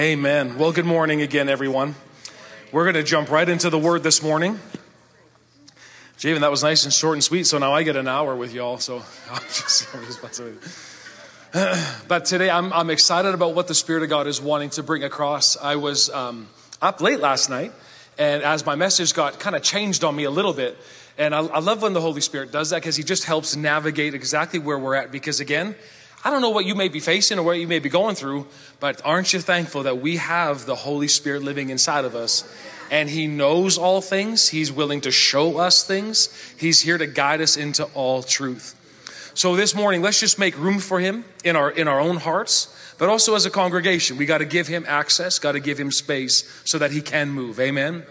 Amen. Well, good morning again, everyone. We're going to jump right into the word this morning. Javen, that was nice and short and sweet, so now I get an hour with y'all. So I'm just, I'm just about to. but today I'm, I'm excited about what the Spirit of God is wanting to bring across. I was um, up late last night, and as my message got kind of changed on me a little bit, and I, I love when the Holy Spirit does that because He just helps navigate exactly where we're at. Because again, I don't know what you may be facing or what you may be going through, but aren't you thankful that we have the Holy Spirit living inside of us? And He knows all things. He's willing to show us things. He's here to guide us into all truth. So this morning, let's just make room for Him in our, in our own hearts, but also as a congregation. We got to give Him access, got to give Him space so that He can move. Amen.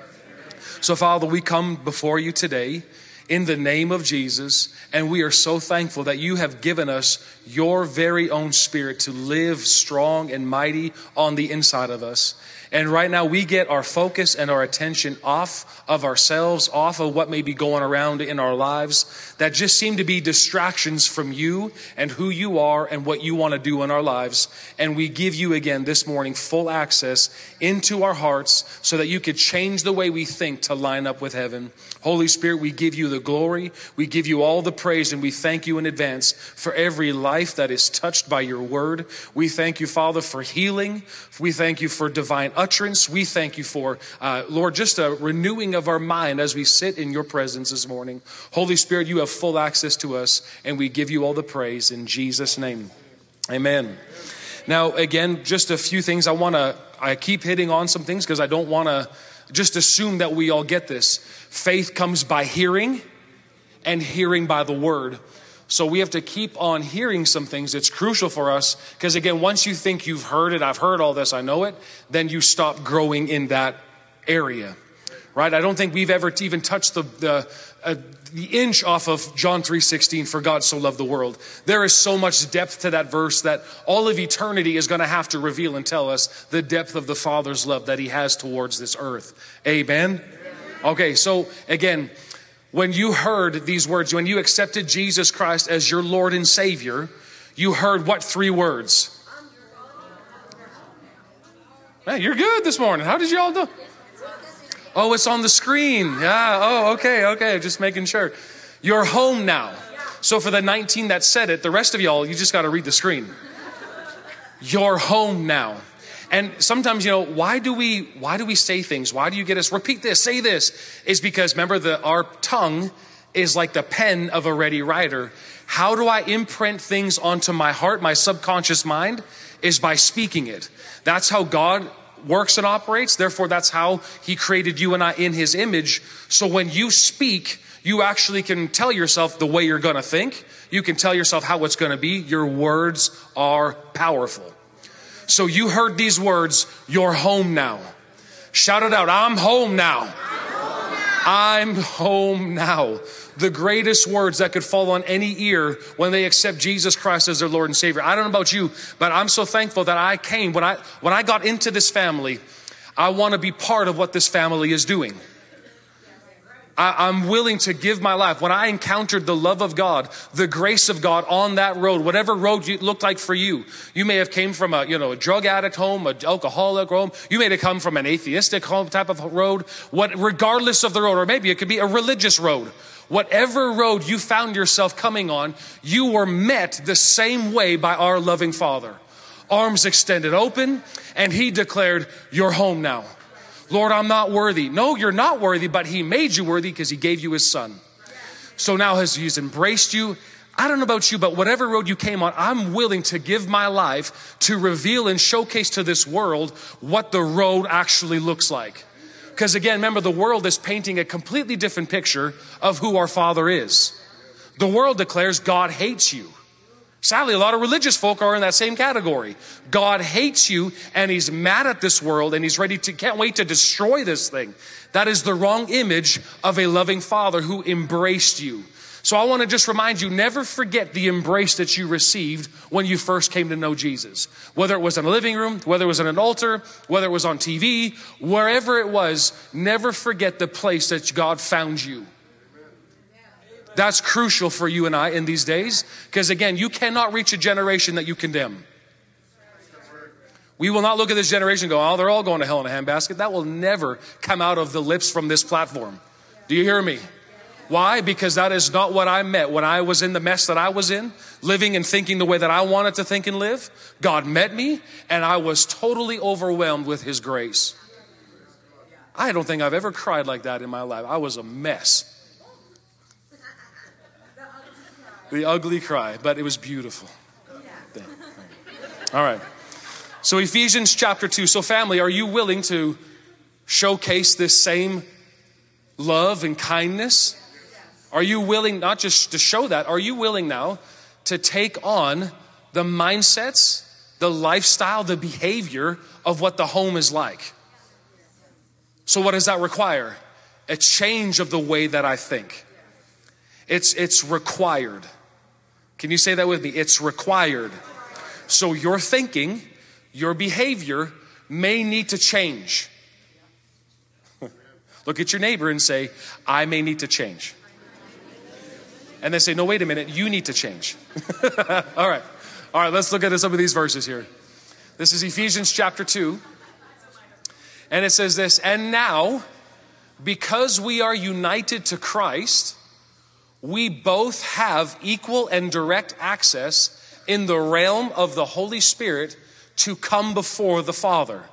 So, Father, we come before you today in the name of Jesus. And we are so thankful that you have given us your very own spirit to live strong and mighty on the inside of us. And right now, we get our focus and our attention off of ourselves, off of what may be going around in our lives that just seem to be distractions from you and who you are and what you want to do in our lives. And we give you again this morning full access into our hearts so that you could change the way we think to line up with heaven. Holy Spirit, we give you the glory, we give you all the praise, and we thank you in advance for every life that is touched by your word. We thank you, Father, for healing. We thank you for divine utterance. We thank you for, uh, Lord, just a renewing of our mind as we sit in your presence this morning. Holy Spirit, you have full access to us, and we give you all the praise in Jesus' name. Amen. Now, again, just a few things I want to, I keep hitting on some things because I don't want to just assume that we all get this. Faith comes by hearing, and hearing by the word. So we have to keep on hearing some things. It's crucial for us because, again, once you think you've heard it, I've heard all this, I know it, then you stop growing in that area, right? I don't think we've ever even touched the, the, uh, the inch off of John 3:16 for God so loved the world. There is so much depth to that verse that all of eternity is going to have to reveal and tell us the depth of the Father's love that he has towards this earth. Amen. Okay, so again, when you heard these words, when you accepted Jesus Christ as your Lord and Savior, you heard what three words? Man, you're good this morning. How did you all do? Oh, it's on the screen. Yeah. Oh, okay, okay. Just making sure. You're home now. So for the 19 that said it, the rest of y'all, you just got to read the screen. You're home now. And sometimes, you know, why do we why do we say things? Why do you get us repeat this, say this? Is because remember the our tongue is like the pen of a ready writer. How do I imprint things onto my heart, my subconscious mind? Is by speaking it. That's how God works and operates. Therefore, that's how He created you and I in His image. So when you speak, you actually can tell yourself the way you're going to think. You can tell yourself how it's going to be. Your words are powerful. So you heard these words, you're home now. Shout it out, I'm home now. I'm home now. The greatest words that could fall on any ear when they accept Jesus Christ as their Lord and Savior. I don't know about you, but I'm so thankful that I came when I when I got into this family. I want to be part of what this family is doing. I, am willing to give my life. When I encountered the love of God, the grace of God on that road, whatever road it looked like for you, you may have came from a, you know, a drug addict home, an alcoholic home. You may have come from an atheistic home type of road. What, regardless of the road, or maybe it could be a religious road. Whatever road you found yourself coming on, you were met the same way by our loving Father. Arms extended open, and He declared, You're home now. Lord, I'm not worthy. No, you're not worthy, but He made you worthy because He gave you His Son. So now as He's embraced you, I don't know about you, but whatever road you came on, I'm willing to give my life to reveal and showcase to this world what the road actually looks like. Because again, remember, the world is painting a completely different picture of who our Father is. The world declares God hates you. Sadly, a lot of religious folk are in that same category. God hates you and he's mad at this world and he's ready to, can't wait to destroy this thing. That is the wrong image of a loving father who embraced you. So I want to just remind you never forget the embrace that you received when you first came to know Jesus. Whether it was in a living room, whether it was in an altar, whether it was on TV, wherever it was, never forget the place that God found you. That's crucial for you and I in these days because, again, you cannot reach a generation that you condemn. We will not look at this generation and go, oh, they're all going to hell in a handbasket. That will never come out of the lips from this platform. Do you hear me? Why? Because that is not what I met when I was in the mess that I was in, living and thinking the way that I wanted to think and live. God met me, and I was totally overwhelmed with His grace. I don't think I've ever cried like that in my life. I was a mess. The ugly cry, but it was beautiful. All right. So, Ephesians chapter 2. So, family, are you willing to showcase this same love and kindness are you willing not just to show that, are you willing now to take on the mindsets, the lifestyle, the behavior of what the home is like? So, what does that require? A change of the way that I think. It's, it's required. Can you say that with me? It's required. So, your thinking, your behavior may need to change. Look at your neighbor and say, I may need to change and they say, no, wait a minute, you need to change. All right. All right, let's look at some of these verses here. This is Ephesians chapter 2. And it says this, and now, because we are united to Christ, we both have equal and direct access in the realm of the Holy Spirit to come before the Father.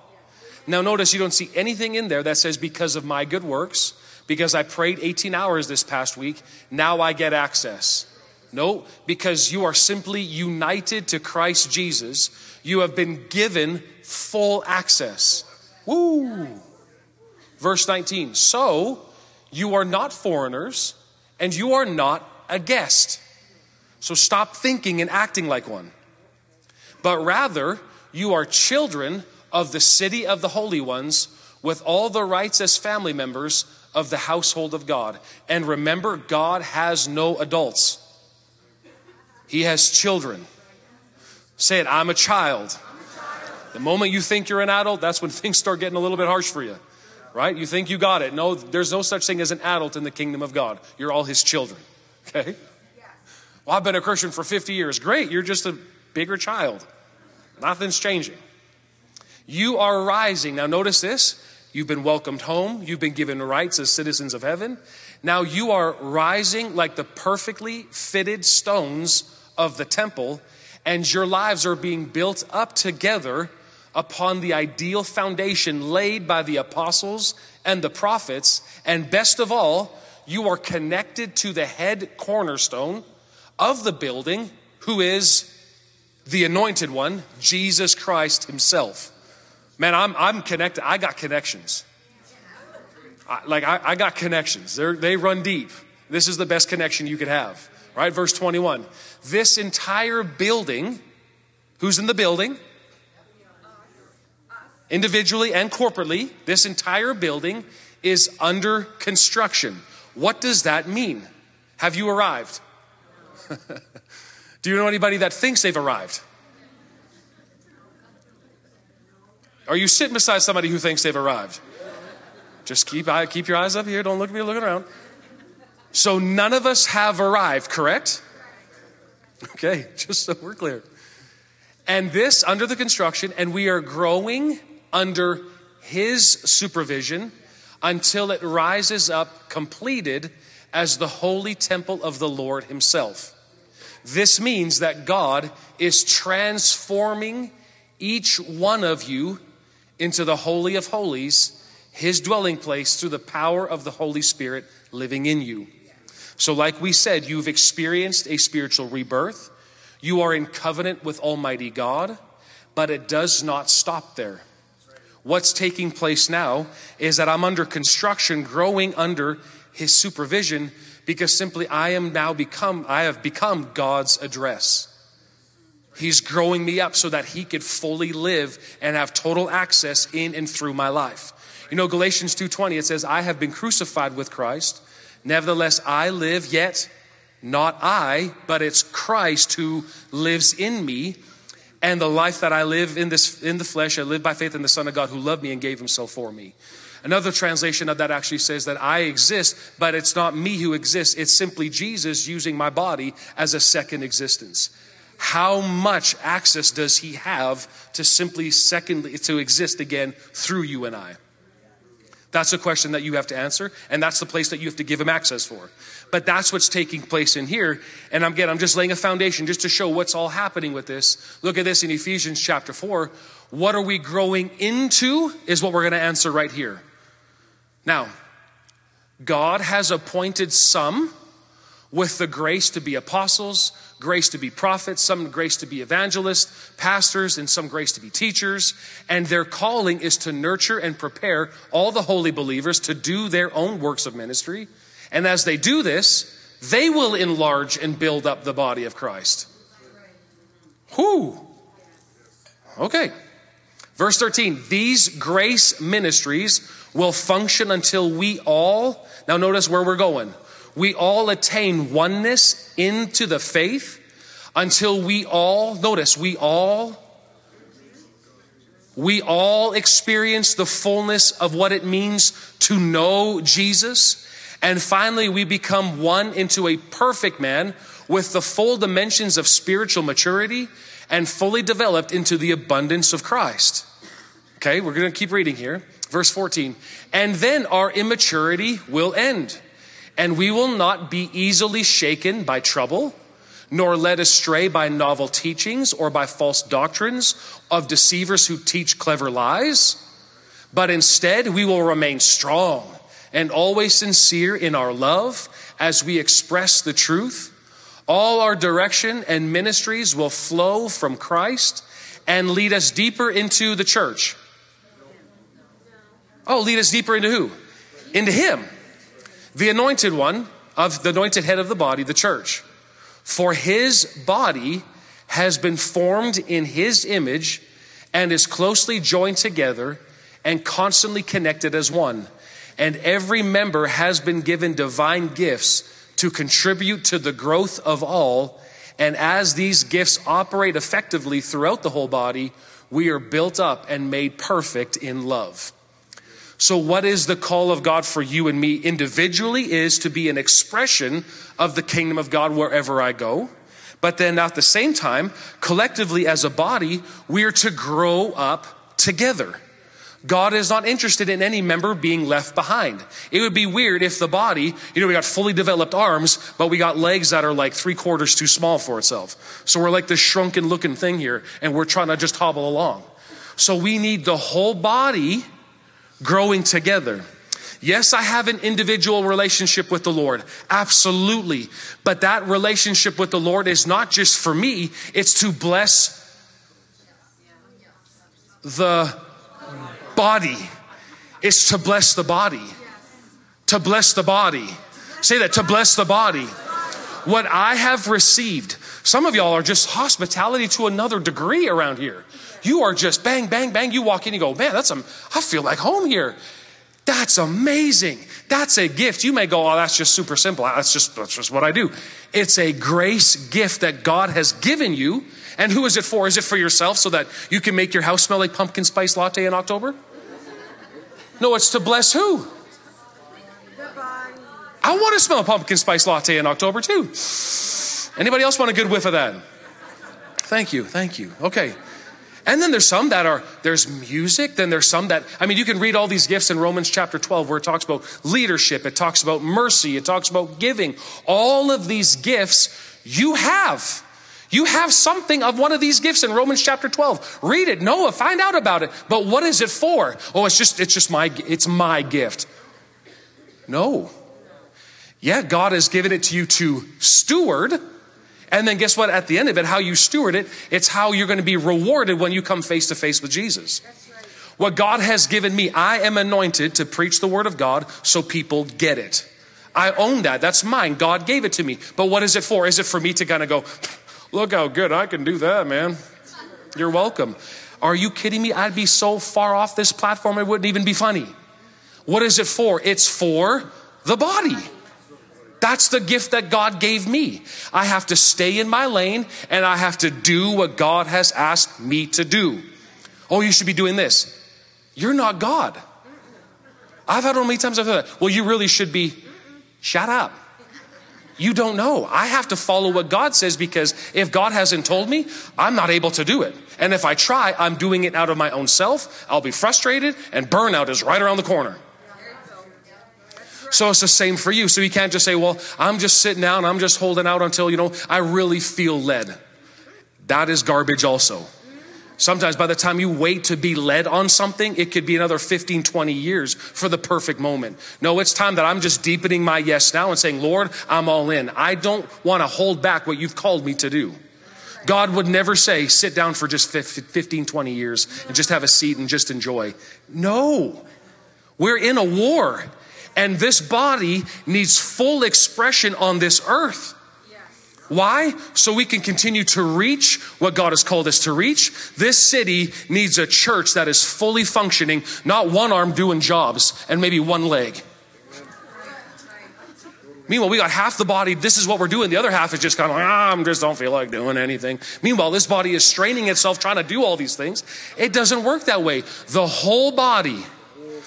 Now, notice you don't see anything in there that says, because of my good works, because I prayed 18 hours this past week, now I get access. No, because you are simply united to Christ Jesus. You have been given full access. Woo! Verse 19. So, you are not foreigners and you are not a guest. So stop thinking and acting like one. But rather, you are children of the city of the holy ones with all the rights as family members of the household of God. And remember, God has no adults, He has children. Say it, I'm a child. The moment you think you're an adult, that's when things start getting a little bit harsh for you, right? You think you got it. No, there's no such thing as an adult in the kingdom of God. You're all His children, okay? Well, I've been a Christian for 50 years. Great, you're just a bigger child. Nothing's changing. You are rising. Now, notice this You've been welcomed home. You've been given rights as citizens of heaven. Now you are rising like the perfectly fitted stones of the temple, and your lives are being built up together upon the ideal foundation laid by the apostles and the prophets. And best of all, you are connected to the head cornerstone of the building, who is the anointed one, Jesus Christ Himself. Man, I'm, I'm connected. I got connections. I, like, I, I got connections. They're, they run deep. This is the best connection you could have. Right? Verse 21. This entire building, who's in the building? Individually and corporately, this entire building is under construction. What does that mean? Have you arrived? Do you know anybody that thinks they've arrived? Are you sitting beside somebody who thinks they've arrived? Just keep, uh, keep your eyes up here. Don't look at me looking around. So none of us have arrived, correct? Okay, just so we're clear. And this under the construction, and we are growing under His supervision until it rises up completed as the holy temple of the Lord Himself. This means that God is transforming each one of you into the Holy of Holies, his dwelling place, through the power of the Holy Spirit living in you. So, like we said, you've experienced a spiritual rebirth. You are in covenant with Almighty God, but it does not stop there. What's taking place now is that I'm under construction, growing under his supervision, because simply I am now become, I have become God's address. He's growing me up so that he could fully live and have total access in and through my life. You know Galatians 2:20 it says I have been crucified with Christ nevertheless I live yet not I but it's Christ who lives in me and the life that I live in this in the flesh I live by faith in the son of God who loved me and gave himself for me. Another translation of that actually says that I exist, but it's not me who exists. It's simply Jesus using my body as a second existence. how much access does he have to simply secondly to exist again through you and I? That's a question that you have to answer, and that's the place that you have to give him access for. But that's what's taking place in here. And again, I'm just laying a foundation just to show what's all happening with this. Look at this in Ephesians chapter 4. What are we growing into is what we're going to answer right here. Now, God has appointed some with the grace to be apostles, grace to be prophets, some grace to be evangelists, pastors, and some grace to be teachers. And their calling is to nurture and prepare all the holy believers to do their own works of ministry. And as they do this, they will enlarge and build up the body of Christ. Whoo! Okay. Verse 13, these grace ministries will function until we all, now notice where we're going we all attain oneness into the faith until we all, notice, we all, we all experience the fullness of what it means to know Jesus. And finally, we become one into a perfect man with the full dimensions of spiritual maturity and fully developed into the abundance of Christ. Okay, we're going to keep reading here. Verse 14. And then our immaturity will end and we will not be easily shaken by trouble, nor led astray by novel teachings or by false doctrines of deceivers who teach clever lies. But instead, we will remain strong and always sincere in our love as we express the truth. All our direction and ministries will flow from Christ and lead us deeper into the church. Oh, lead us deeper into who? Into Him the anointed one of the anointed head of the body, the church. For his body has been formed in his image and is closely joined together and constantly connected as one. And every member has been given divine gifts to contribute to the growth of all. And as these gifts operate effectively throughout the whole body, we are built up and made perfect in love. So, what is the call of God for you and me individually is to be an expression of the kingdom of God wherever I go. But then at the same time, collectively as a body, we are to grow up together. God is not interested in any member being left behind. It would be weird if the body, you know, we got fully developed arms, but we got legs that are like three quarters too small for itself. So we're like this shrunken looking thing here, and we're trying to just hobble along. So we need the whole body growing together. Yes, I have an individual relationship with the Lord. Absolutely. But that relationship with the Lord is not just for me, it's to bless the body. It's to bless the body. To bless the body. Say that, to bless the body. What I have received, some of y'all are just hospitality to another degree around here. You are just bang, bang, bang. You walk in, you go, man, that's, a, I feel like home here. That's amazing. That's a gift. You may go, oh, that's just super simple. That's just, that's just what I do. It's a grace gift that God has given you. And who is it for? Is it for yourself so that you can make your house smell like pumpkin spice latte in October? No, it's to bless who? I want to smell pumpkin spice latte in October too. Anybody else want a good whiff of that? Thank you. Thank you. Okay. And then there's some that are, there's music, then there's some that, I mean, you can read all these gifts in Romans chapter 12 where it talks about leadership, it talks about mercy, it talks about giving. All of these gifts you have. You have something of one of these gifts in Romans chapter 12. Read it, Noah, find out about it. But what is it for? Oh, it's just, it's just my, it's my gift. No. Yeah, God has given it to you to steward and then guess what? At the end of it, how you steward it, it's how you're going to be rewarded when you come face to face with Jesus. What God has given me, I am anointed to preach the word of God so people get it. I own that. That's mine. God gave it to me. But what is it for? Is it for me to kind of go, look how good I can do that, man? You're welcome. Are you kidding me? I'd be so far off this platform, it wouldn't even be funny. What is it for? It's for the body. That's the gift that God gave me. I have to stay in my lane and I have to do what God has asked me to do. Oh, you should be doing this. You're not God. I've had how many times I've heard that. Well, you really should be. Shut up. You don't know. I have to follow what God says because if God hasn't told me, I'm not able to do it. And if I try, I'm doing it out of my own self. I'll be frustrated, and burnout is right around the corner. So it's the same for you. So you can't just say, well, I'm just sitting down, I'm just holding out until, you know, I really feel led. That is garbage also. Sometimes by the time you wait to be led on something, it could be another 15, 20 years for the perfect moment. No, it's time that I'm just deepening my yes now and saying, Lord, I'm all in. I don't want to hold back what you've called me to do. God would never say, sit down for just 15, 20 years and just have a seat and just enjoy. No, we're in a war and this body needs full expression on this earth. Why? So we can continue to reach what God has called us to reach. This city needs a church that is fully functioning, not one arm doing jobs and maybe one leg. Meanwhile, we got half the body. This is what we're doing. The other half is just kind of like, ah, I just don't feel like doing anything. Meanwhile, this body is straining itself trying to do all these things. It doesn't work that way. The whole body,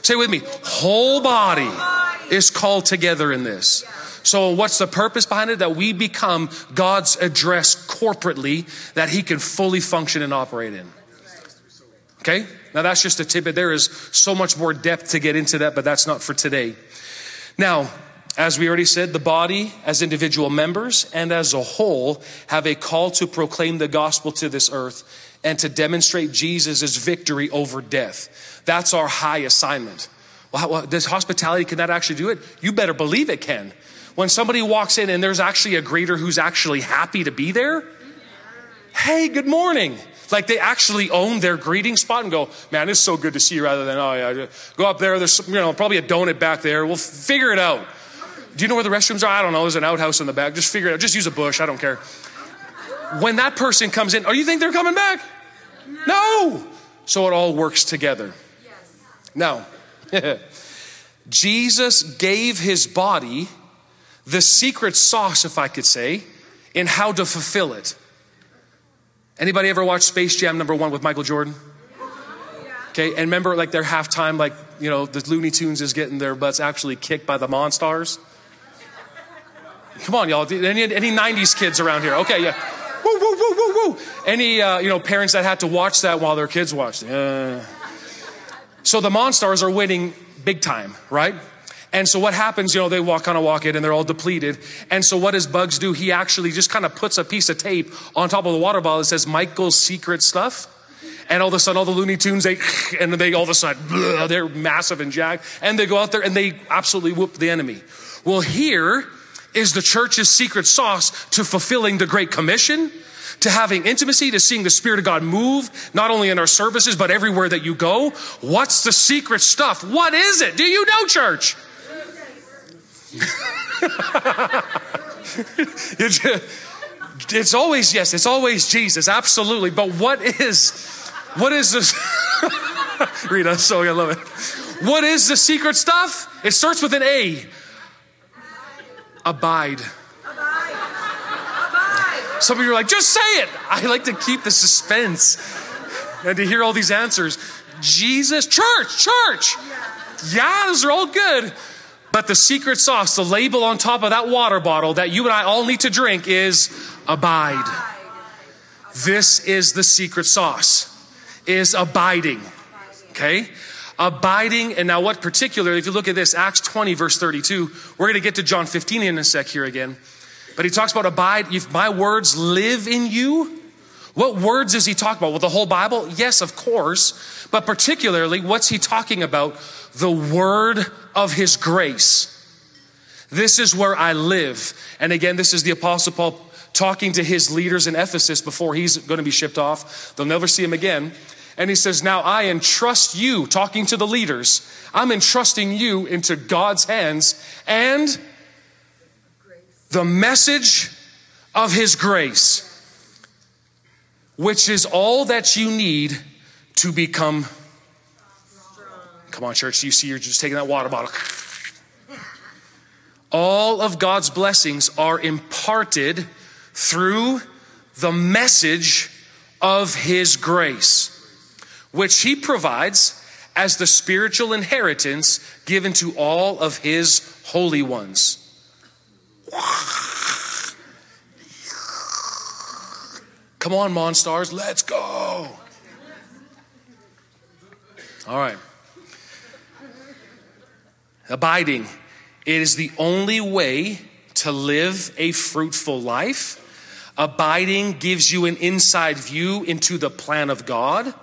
say with me, whole body is called together in this. So, what's the purpose behind it? That we become God's address corporately that He can fully function and operate in. Okay? Now, that's just a tidbit. There is so much more depth to get into that, but that's not for today. Now, as we already said, the body, as individual members and as a whole, have a call to proclaim the gospel to this earth and to demonstrate Jesus' victory over death. That's our high assignment. Well, does hospitality, can that actually do it? You better believe it can. When somebody walks in and there's actually a greeter who's actually happy to be there, hey, good morning. Like they actually own their greeting spot and go, man, it's so good to see you rather than, oh yeah, go up there. There's, you know, probably a donut back there. We'll figure it out. Do you know where the restrooms are? I don't know. There's an outhouse in the back. Just figure it out. Just use a bush. I don't care. When that person comes in, oh, you think they're coming back? No. So it all works together. Now, Jesus gave his body the secret sauce, if I could say, in how to fulfill it. Anybody ever watch Space Jam number one with Michael Jordan? Okay, and remember like their halftime, like, you know, the Looney Tunes is getting their butts actually kicked by the Monstars? Come on, y'all. Any, any 90s kids around here? Okay, yeah. Woo, woo, woo, woo, woo. Any, uh, you know, parents that had to watch that while their kids watched? Uh. So the Monstars are winning big time, right? And so what happens, you know, they walk kind of walk in and they're all depleted. And so what does Bugs do? He actually just kind of puts a piece of tape on top of the water bottle that says Michael's secret stuff. And all of a sudden, all the Looney Tunes, they, and they all of a sudden, blah, they're massive and jacked. And they go out there and they absolutely whoop the enemy. Well, here is the church's secret sauce to fulfilling the Great Commission to having intimacy, to seeing the Spirit of God move, not only in our services, but everywhere that you go. What's the secret stuff? What is it? Do you know, church? it's, always, yes, it's always Jesus, absolutely. But what is, what is this? Rita, so I love it. What is the secret stuff? It starts with an A. Abide. Some of you are like, just say it. I like to keep the suspense and to hear all these answers. Jesus, church, church. Yeah, those are all good. But the secret sauce, the label on top of that water bottle that you and I all need to drink is abide. This is the secret sauce, is abiding. Okay? Abiding, and now what particularly, if you look at this, Acts 20, verse 32, we're going to get to John 15 in a sec here again. But he talks about abide. If my words live in you, what words is he talking about? Well, the whole Bible? Yes, of course. But particularly, what's he talking about? The word of his grace. This is where I live. And again, this is the Apostle Paul talking to his leaders in Ephesus before he's going to be shipped off. They'll never see him again. And he says, Now I entrust you, talking to the leaders, I'm entrusting you into God's hands and the message of His grace, which is all that you need to become. Come on, church. You see, you're just taking that water bottle. All of God's blessings are imparted through the message of His grace, which he provides as the spiritual inheritance given to all of his holy ones. Come on, Monstars, let's go. All right. Abiding. It is the only way to live a fruitful life. Abiding gives you an inside view into the plan of God.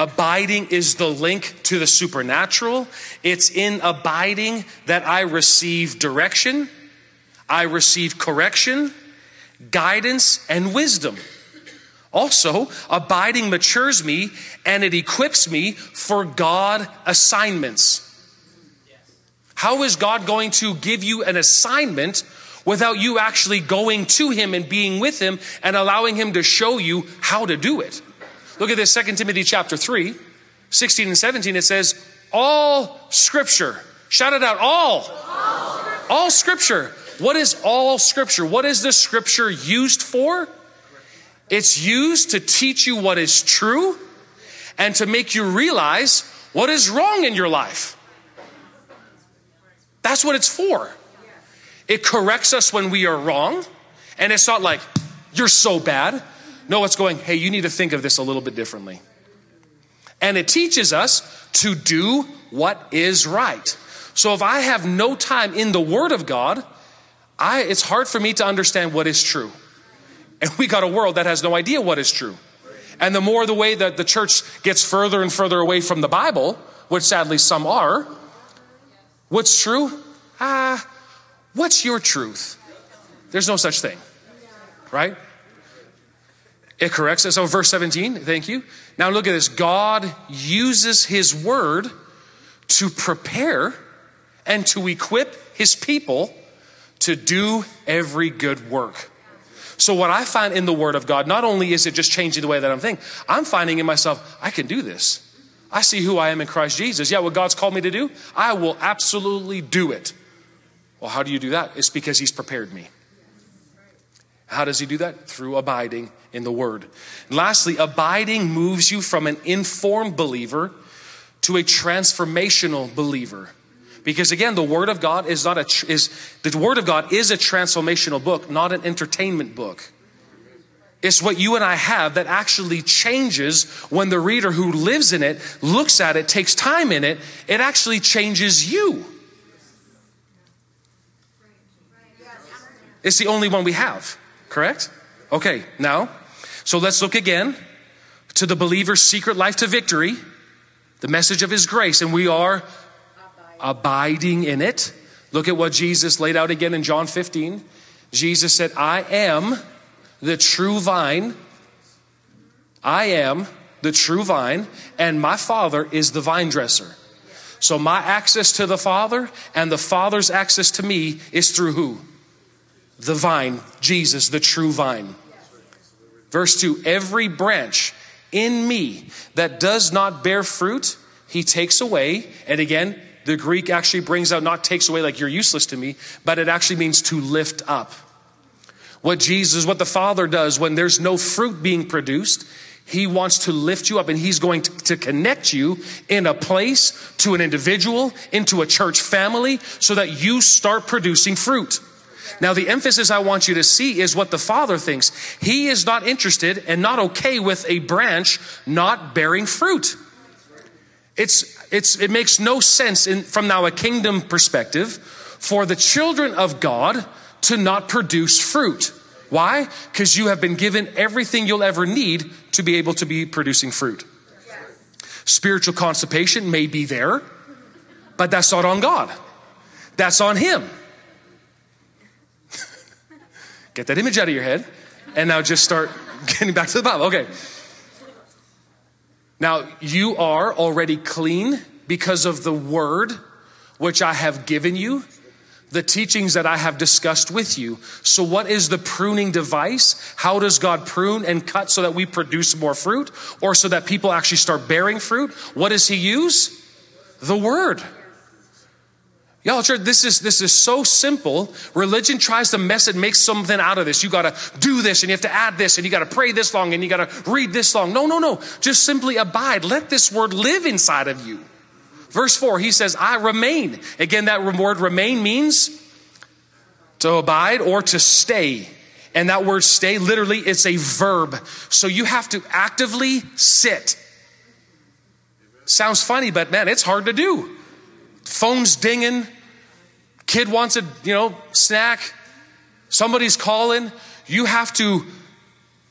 Abiding is the link to the supernatural. It's in abiding that I receive direction, I receive correction, guidance, and wisdom. Also, abiding matures me and it equips me for God assignments. How is God going to give you an assignment without you actually going to Him and being with Him and allowing Him to show you how to do it? Look at this, 2 Timothy chapter 3, 16 and 17. It says, All scripture. Shout it out, all. All, all scripture. What is all scripture? What is the scripture used for? It's used to teach you what is true and to make you realize what is wrong in your life. That's what it's for. It corrects us when we are wrong, and it's not like, you're so bad. No, it's going, hey, you need to think of this a little bit differently. And it teaches us to do what is right. So if I have no time in the Word of God, I, it's hard for me to understand what is true. And we got a world that has no idea what is true. And the more the way that the church gets further and further away from the Bible, which sadly some are, what's true? Ah, what's your truth? There's no such thing, right? It corrects us. So, verse 17, thank you. Now, look at this. God uses his word to prepare and to equip his people to do every good work. So, what I find in the Word of God, not only is it just changing the way that I'm thinking, I'm finding in myself, I can do this. I see who I am in Christ Jesus. Yeah, what God's called me to do, I will absolutely do it. Well, how do you do that? It's because He's prepared me. How does He do that? Through abiding in the Word. And lastly, abiding moves you from an informed believer to a transformational believer. Because again, the Word of God is not a is the Word of God is a transformational book, not an entertainment book. It's what you and I have that actually changes when the reader who lives in it looks at it, takes time in it, it actually changes you. It's the only one we have, correct? Okay, now, so let's look again to the believer's secret life to victory, the message of his grace, and we are abiding in it. Look at what Jesus laid out again in John 15. Jesus said, I am the true vine. I am the true vine, and my Father is the vine dresser. So my access to the Father and the Father's access to me is through who? The vine, Jesus, the true vine. Verse 2 Every branch in me that does not bear fruit, he takes away. And again, the Greek actually brings out, not takes away like you're useless to me, but it actually means to lift up. What Jesus, what the Father does when there's no fruit being produced, He wants to lift you up and He's going to, to, connect you in a place, to an individual, into a church family, so that you start producing fruit. Now, the emphasis I want you to see is what the Father thinks. He is not interested and not okay with a branch not bearing fruit. It's it's, it makes no sense in, from now a kingdom perspective for the children of God to not produce fruit. Why? Because you have been given everything you'll ever need to be able to be producing fruit. Spiritual constipation may be there, but that's not on God. That's on Him. Get that image out of your head, and now just start getting back to the Bible. Okay. Now, you are already clean because of the word which I have given you, the teachings that I have discussed with you. So, what is the pruning device? How does God prune and cut so that we produce more fruit or so that people actually start bearing fruit? What does He use? The word. Y'all, church, this is this is so simple. Religion tries to mess it, make something out of this. You gotta do this and you have to add this and you gotta pray this long and you gotta read this long. No, no, no. Just simply abide. Let this word live inside of you. Verse 4, he says, I remain. Again, that word remain means to abide or to stay. And that word stay, literally, it's a verb. So you have to actively sit. Sounds funny, but man, it's hard to do. Phone's dinging. Kid wants a, you know, snack. Somebody's calling. You have to,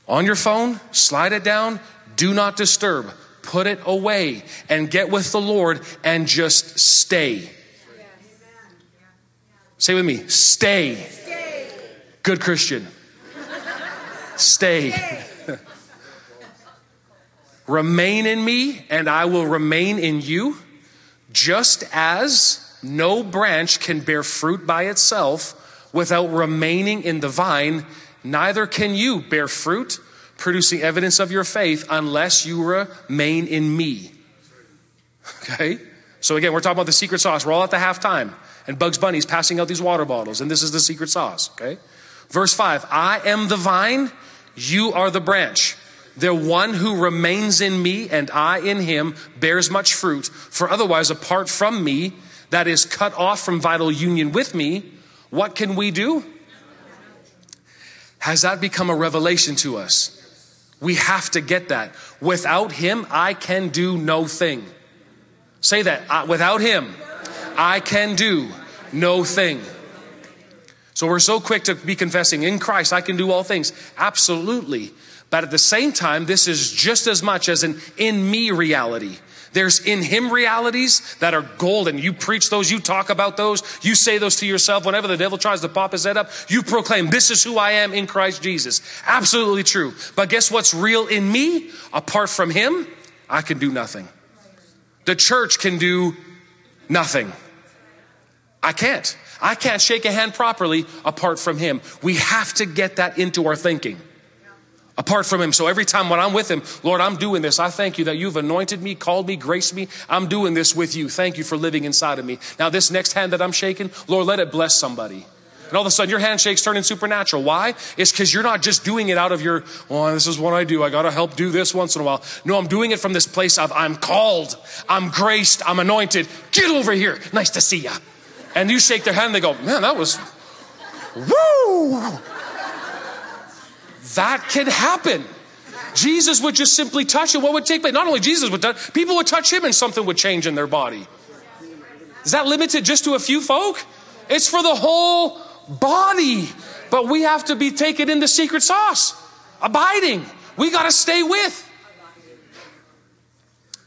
on your phone, slide it down, do not disturb, put it away, and get with the Lord and just stay. Say with me, stay. Good Christian. Stay. remain in me, and I will remain in you, just as no branch can bear fruit by itself without remaining in the vine, neither can you bear fruit, producing evidence of your faith, unless you remain in me. Okay? So again, we're talking about the secret sauce. We're all at the halftime, and Bugs Bunny's passing out these water bottles, and this is the secret sauce. Okay? Verse 5 I am the vine, you are the branch. The one who remains in me and I in him bears much fruit, for otherwise, apart from me, that is cut off from vital union with me, what can we do? Has that become a revelation to us? We have to get that. Without him, I can do no thing. Say that. Without him, I can do no thing. So we're so quick to be confessing, in Christ, I can do all things. Absolutely. But at the same time, this is just as much as an in me reality. There's in him realities that are golden. You preach those, you talk about those, you say those to yourself. Whenever the devil tries to pop his head up, you proclaim, This is who I am in Christ Jesus. Absolutely true. But guess what's real in me? Apart from him, I can do nothing. The church can do nothing. I can't. I can't shake a hand properly apart from him. We have to get that into our thinking apart from him. So every time when I'm with him, Lord, I'm doing this. I thank you that you've anointed me, called me, graced me. I'm doing this with you. Thank you for living inside of me. Now, this next hand that I'm shaking, Lord, let it bless somebody. And all of a sudden, your handshake's turning supernatural. Why? It's because you're not just doing it out of your, oh, this is what I do. I got to help do this once in a while. No, I'm doing it from this place of I'm called, I'm graced, I'm anointed. Get over here. Nice to see you. And you shake their hand and they go, man, that was, woo! That can happen. Jesus would just simply touch it. What would take place? Not only Jesus would touch, people would touch him and something would change in their body. Is that limited just to a few folk? It's for the whole body. But we have to be taken in the secret sauce, abiding. We got to stay with.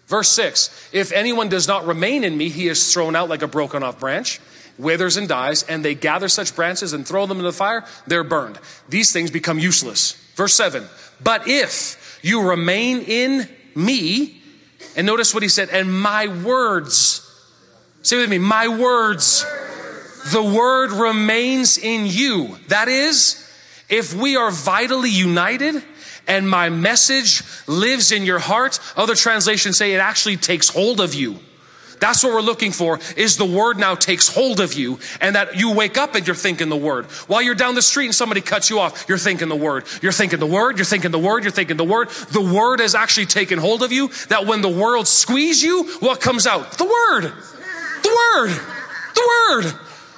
Verse 6 If anyone does not remain in me, he is thrown out like a broken off branch withers and dies, and they gather such branches and throw them in the fire, they're burned. These things become useless. Verse 7 But if you remain in me, and notice what he said, and my words, say with me, my words, the word remains in you. That is, if we are vitally united, and my message lives in your heart. Other translations say it actually takes hold of you. That's what we're looking for is the word now takes hold of you and that you wake up and you're thinking the word. While you're down the street and somebody cuts you off, you're thinking the word. You're thinking the word, you're thinking the word, you're thinking the word. The word has actually taken hold of you that when the world squeeze you, what comes out? The word. The word. The word.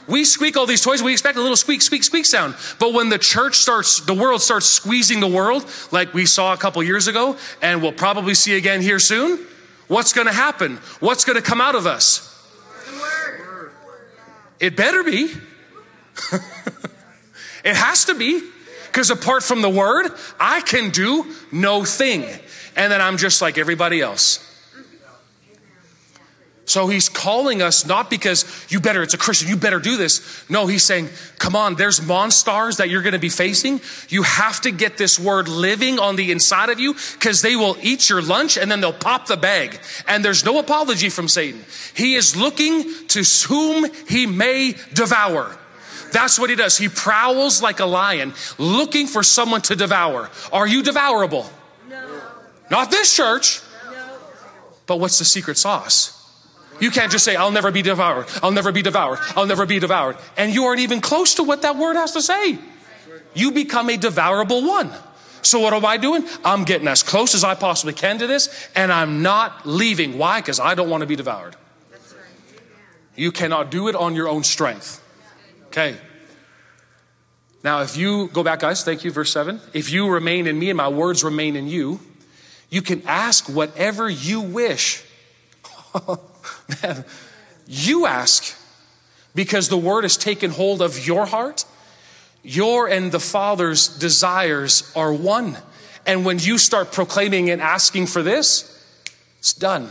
We squeak all these toys, we expect a little squeak, squeak, squeak sound. But when the church starts, the world starts squeezing the world, like we saw a couple years ago, and we'll probably see again here soon, What's going to happen? What's going to come out of us? It better be. it has to be. Because apart from the word, I can do no thing. And then I'm just like everybody else. So he's calling us not because you better, it's a Christian, you better do this. No, he's saying, come on, there's monsters that you're going to be facing. You have to get this word living on the inside of you because they will eat your lunch and then they'll pop the bag. And there's no apology from Satan. He is looking to whom he may devour. That's what he does. He prowls like a lion looking for someone to devour. Are you devourable? No. Not this church. No. But what's the secret sauce? You can't just say, I'll never be devoured. I'll never be devoured. I'll never be devoured. And you aren't even close to what that word has to say. You become a devourable one. So what am I doing? I'm getting as close as I possibly can to this, and I'm not leaving. Why? Because I don't want to be devoured. You cannot do it on your own strength. Okay. Now, if you go back, guys, thank you, verse 7. If you remain in me and my words remain in you, you can ask whatever you wish. Man, you ask because the word has taken hold of your heart. Your and the Father's desires are one. And when you start proclaiming and asking for this, it's done.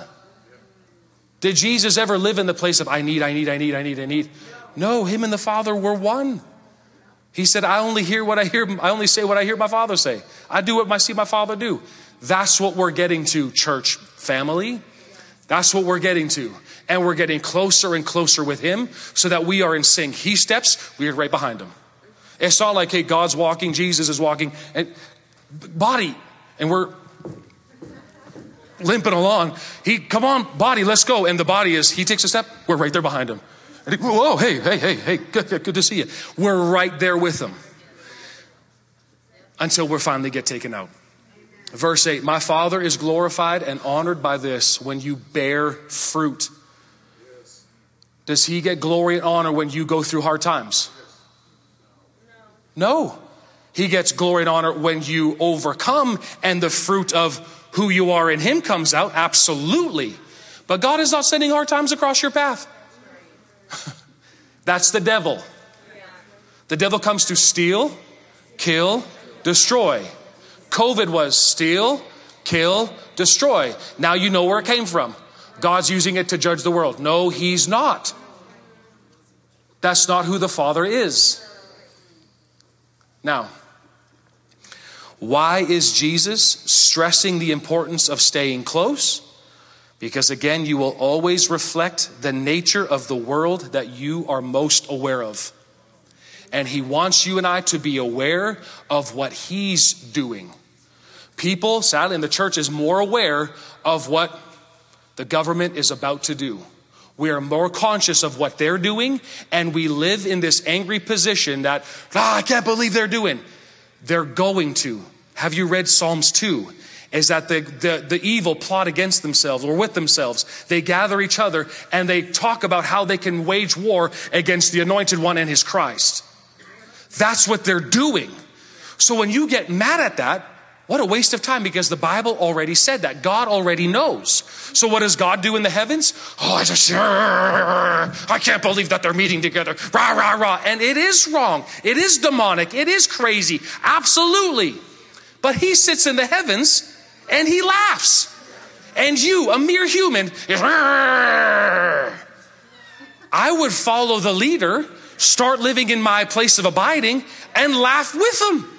Did Jesus ever live in the place of, I need, I need, I need, I need, I need? No, him and the Father were one. He said, I only hear what I hear, I only say what I hear my Father say. I do what I see my Father do. That's what we're getting to, church family. That's what we're getting to. And we're getting closer and closer with Him so that we are in sync. He steps, we are right behind Him. It's not like, hey, God's walking, Jesus is walking, and body, and we're limping along. He, come on, body, let's go. And the body is, he takes a step, we're right there behind him. And he, whoa, hey, hey, hey, hey, good, good, good to see you. We're right there with him until we finally get taken out. Verse 8 My Father is glorified and honored by this when you bear fruit. Does he get glory and honor when you go through hard times? No. He gets glory and honor when you overcome and the fruit of who you are in him comes out. Absolutely. But God is not sending hard times across your path. That's the devil. The devil comes to steal, kill, destroy. COVID was steal, kill, destroy. Now you know where it came from. God's using it to judge the world. No, he's not. That's not who the Father is. Now, why is Jesus stressing the importance of staying close? Because again, you will always reflect the nature of the world that you are most aware of. And he wants you and I to be aware of what he's doing. People, sadly, in the church is more aware of what the government is about to do. We are more conscious of what they're doing, and we live in this angry position that, ah, I can't believe they're doing. They're going to. Have you read Psalms 2? Is that the, the, the evil plot against themselves or with themselves. They gather each other and they talk about how they can wage war against the anointed one and his Christ. That's what they're doing. So when you get mad at that, what a waste of time because the Bible already said that. God already knows. So what does God do in the heavens? Oh, I just, I can't believe that they're meeting together. Rah, rah, rah. And it is wrong. It is demonic. It is crazy. Absolutely. But he sits in the heavens and he laughs. And you, a mere human, I would follow the leader, start living in my place of abiding, and laugh with them.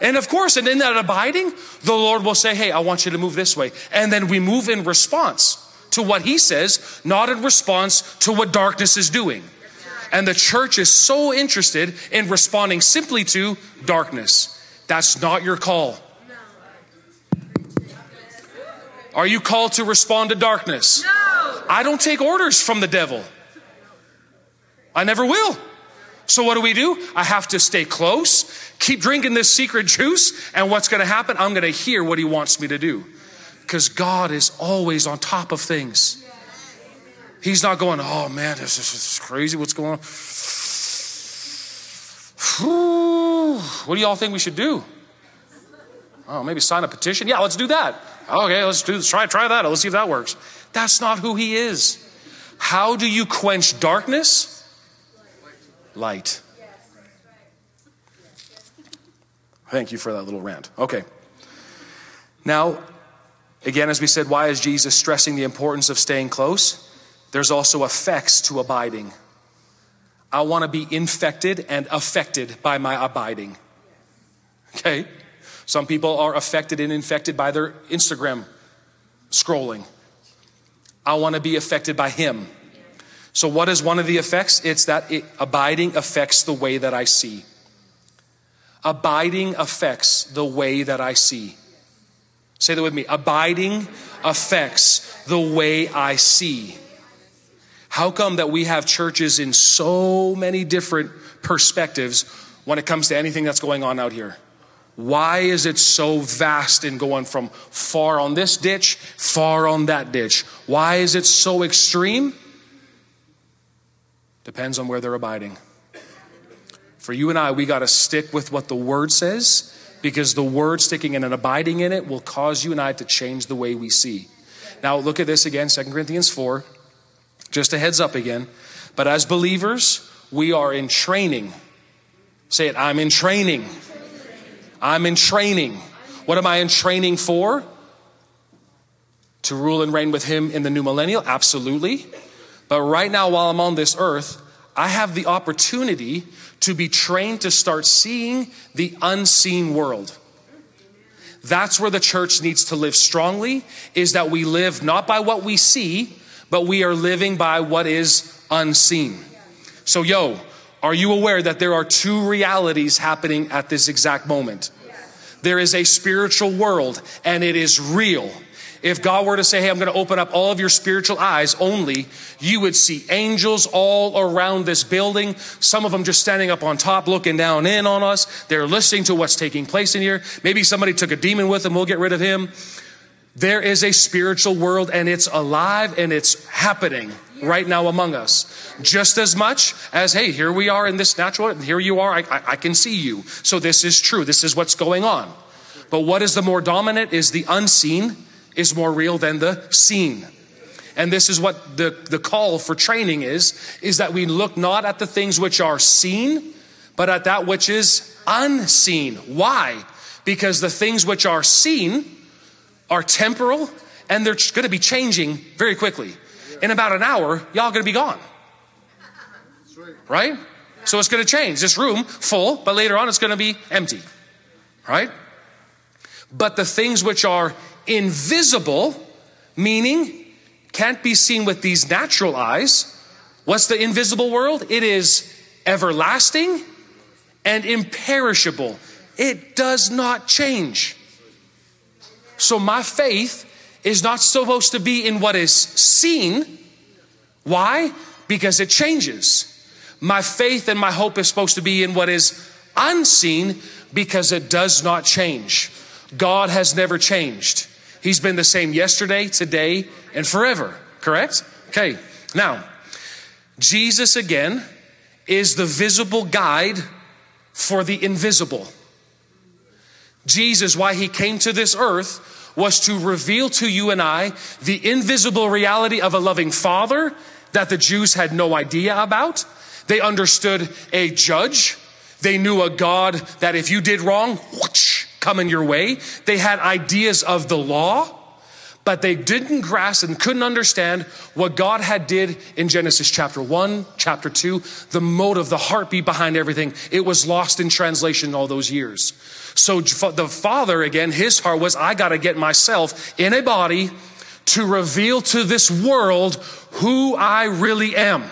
And of course, and in that abiding, the Lord will say, Hey, I want you to move this way. And then we move in response to what He says, not in response to what darkness is doing. And the church is so interested in responding simply to darkness. That's not your call. Are you called to respond to darkness? No. I don't take orders from the devil. I never will. So what do we do? I have to stay close, keep drinking this secret juice, and what's going to happen? I'm going to hear what he wants me to do. Because God is always on top of things. He's not going, oh man, this is crazy. What's going on? What do y'all think we should do? Oh, maybe sign a petition? Yeah, let's do that. Okay, let's do try try that. Let's see if that works. That's not who he is. How do you quench darkness? Light. Thank you for that little rant. Okay. Now, again, as we said, why is Jesus stressing the importance of staying close? There's also effects to abiding. I want to be infected and affected by my abiding. Okay? Some people are affected and infected by their Instagram scrolling. I want to be affected by Him. So, what is one of the effects? It's that it, abiding affects the way that I see. Abiding affects the way that I see. Say that with me. Abiding affects the way I see. How come that we have churches in so many different perspectives when it comes to anything that's going on out here? Why is it so vast in going from far on this ditch, far on that ditch? Why is it so extreme? Depends on where they're abiding. For you and I, we got to stick with what the Word says because the Word sticking in and abiding in it will cause you and I to change the way we see. Now, look at this again, 2 Corinthians 4. Just a heads up again. But as believers, we are in training. Say it, I'm in training. I'm in training. What am I in training for? To rule and reign with Him in the new millennial? Absolutely. But right now, while I'm on this earth, I have the opportunity to be trained to start seeing the unseen world. That's where the church needs to live strongly is that we live not by what we see, but we are living by what is unseen. So, yo, are you aware that there are two realities happening at this exact moment? There is a spiritual world and it is real. If God were to say, Hey, I'm going to open up all of your spiritual eyes only, you would see angels all around this building. Some of them just standing up on top, looking down in on us. They're listening to what's taking place in here. Maybe somebody took a demon with them. We'll get rid of him. There is a spiritual world and it's alive and it's happening right now among us. Just as much as, hey, here we are in this natural, and here you are, I, I, I, can see you. So this is true. This is what's going on. But what is the more dominant is the unseen is more real than the seen. And this is what the, the call for training is, is that we look not at the things which are seen, but at that which is unseen. Why? Because the things which are seen are temporal and they're going to be changing very quickly. In about an hour, y'all going to be gone. Right? So it's going to change. This room full, but later on it's going to be empty. Right? But the things which are invisible, meaning can't be seen with these natural eyes. What's the invisible world? It is everlasting and imperishable. It does not change. So my faith is not supposed to be in what is seen. Why? Because it changes. My faith and my hope is supposed to be in what is unseen because it does not change. God has never changed. He's been the same yesterday, today, and forever. Correct? Okay. Now, Jesus again is the visible guide for the invisible. Jesus, why he came to this earth was to reveal to you and I the invisible reality of a loving father that the Jews had no idea about. They understood a judge. They knew a God that if you did wrong, whoosh, coming your way. They had ideas of the law, but they didn't grasp and couldn't understand what God had did in Genesis chapter 1, chapter 2, the motive, the heartbeat behind everything. It was lost in translation all those years. So the father, again, his heart was, I got to get myself in a body to reveal to this world who I really am.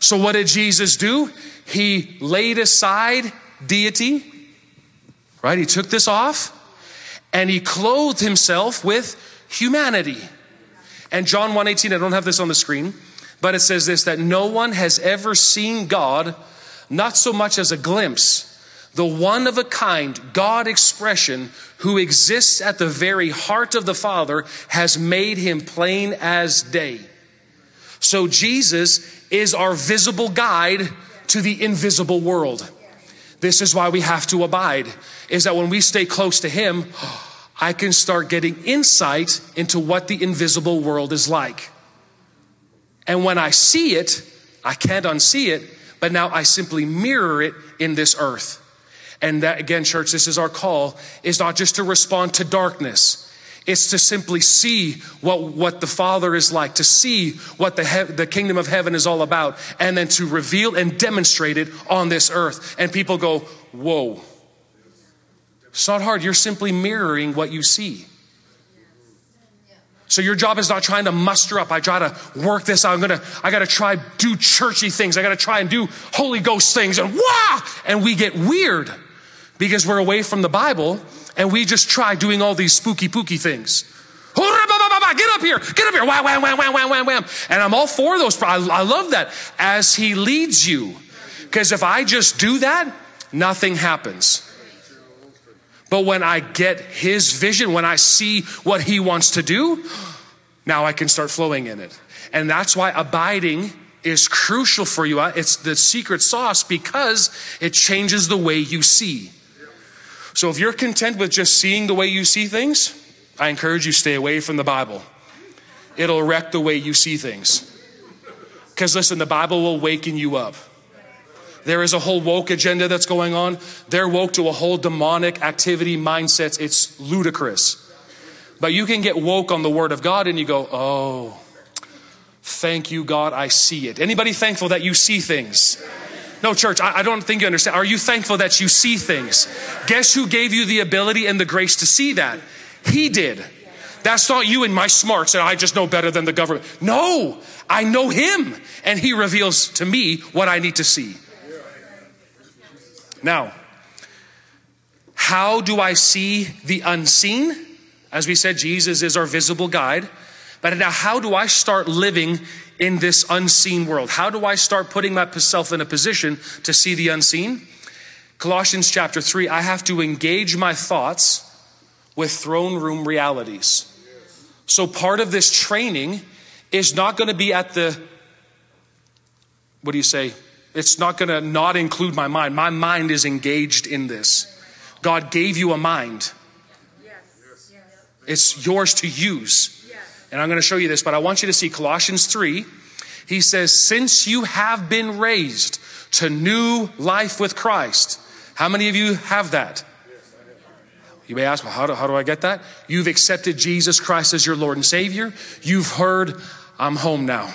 So what did Jesus do? He laid aside deity, Right? He took this off and he clothed himself with humanity. And John 1:18, I don't have this on the screen, but it says this that no one has ever seen God, not so much as a glimpse, the one of a kind God expression who exists at the very heart of the Father has made him plain as day. So Jesus is our visible guide to the invisible world. This is why we have to abide, is that when we stay close to Him, I can start getting insight into what the invisible world is like. And when I see it, I can't unsee it, but now I simply mirror it in this earth. And that, again, church, this is our call, is not just to respond to darkness. It's to simply see what, what the Father is like, to see what the, he- the kingdom of heaven is all about, and then to reveal and demonstrate it on this earth. And people go, Whoa. It's not hard. You're simply mirroring what you see. So your job is not trying to muster up. I try to work this out. I'm gonna, I gotta try do churchy things. I gotta try and do Holy Ghost things and wah! And we get weird because we're away from the Bible and we just try doing all these spooky pooky things. Get up here, get up here, wham, wham, wham, wham, wham, wham, wham. And I'm all for those. I, I love that as He leads you. Because if I just do that, nothing happens. But when I get His vision, when I see what He wants to do, now I can start flowing in it. And that's why abiding is crucial for you. It's the secret sauce because it changes the way you see. So if you're content with just seeing the way you see things, I encourage you stay away from the Bible. It'll wreck the way you see things. Because listen, the Bible will waken you up. There is a whole woke agenda that's going on. They're woke to a whole demonic activity mindsets. It's ludicrous. But you can get woke on the word of God and you go, "Oh, thank you God, I see it." Anybody thankful that you see things? No, church, I, I don't think you understand. Are you thankful that you see things? Guess who gave you the ability and the grace to see that? He did. That's not you and my smarts and I just know better than the government. No, I know him and he reveals to me what I need to see. Now, how do I see the unseen? As we said, Jesus is our visible guide. But now, how do I start living in this unseen world? How do I start putting myself in a position to see the unseen? Colossians chapter 3 I have to engage my thoughts with throne room realities. So, part of this training is not going to be at the, what do you say? It's not going to not include my mind. My mind is engaged in this. God gave you a mind. It's yours to use. And I'm going to show you this, but I want you to see Colossians 3. He says, Since you have been raised to new life with Christ. How many of you have that? You may ask, well, how do, how do I get that? You've accepted Jesus Christ as your Lord and Savior. You've heard, I'm home now.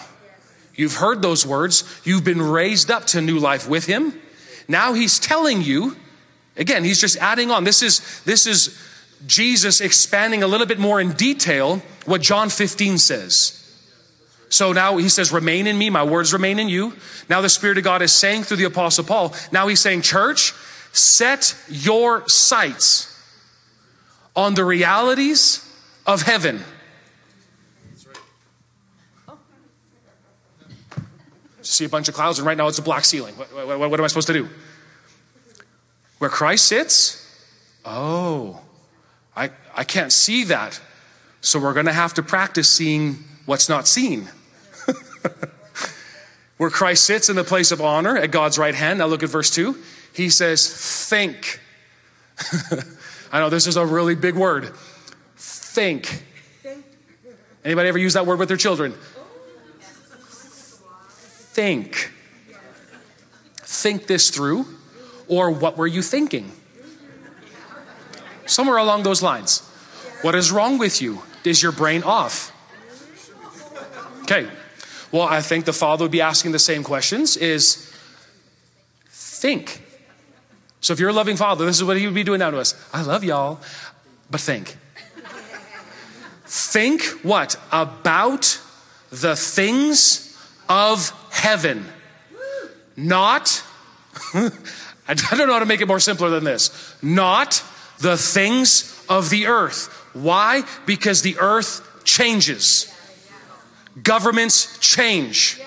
You've heard those words. You've been raised up to new life with Him. Now He's telling you, again, He's just adding on. This is, this is Jesus expanding a little bit more in detail what John 15 says. So now he says, remain in me, my words remain in you. Now the Spirit of God is saying through the Apostle Paul, now he's saying, church, set your sights on the realities of heaven. See a bunch of clouds, and right now it's a black ceiling. What, what, what am I supposed to do? Where Christ sits? Oh, I, can't see that. So we're going to have to practice seeing what's not seen. Where Christ sits in the place of honor at God's right hand. Now look at verse 2. He says, Think. I know this is a really big word. Think. Anybody ever use that word with their children? Think. Think this through. Or what were you thinking? Somewhere along those lines. What is wrong with you? Is your brain off? Okay. Well, I think the father would be asking the same questions is think. So if you're a loving father, this is what he would be doing now to us. I love y'all, but think. think what? About the things of heaven. Not, I don't know how to make it more simpler than this. Not the things of the earth. Why? Because the earth changes. Governments change.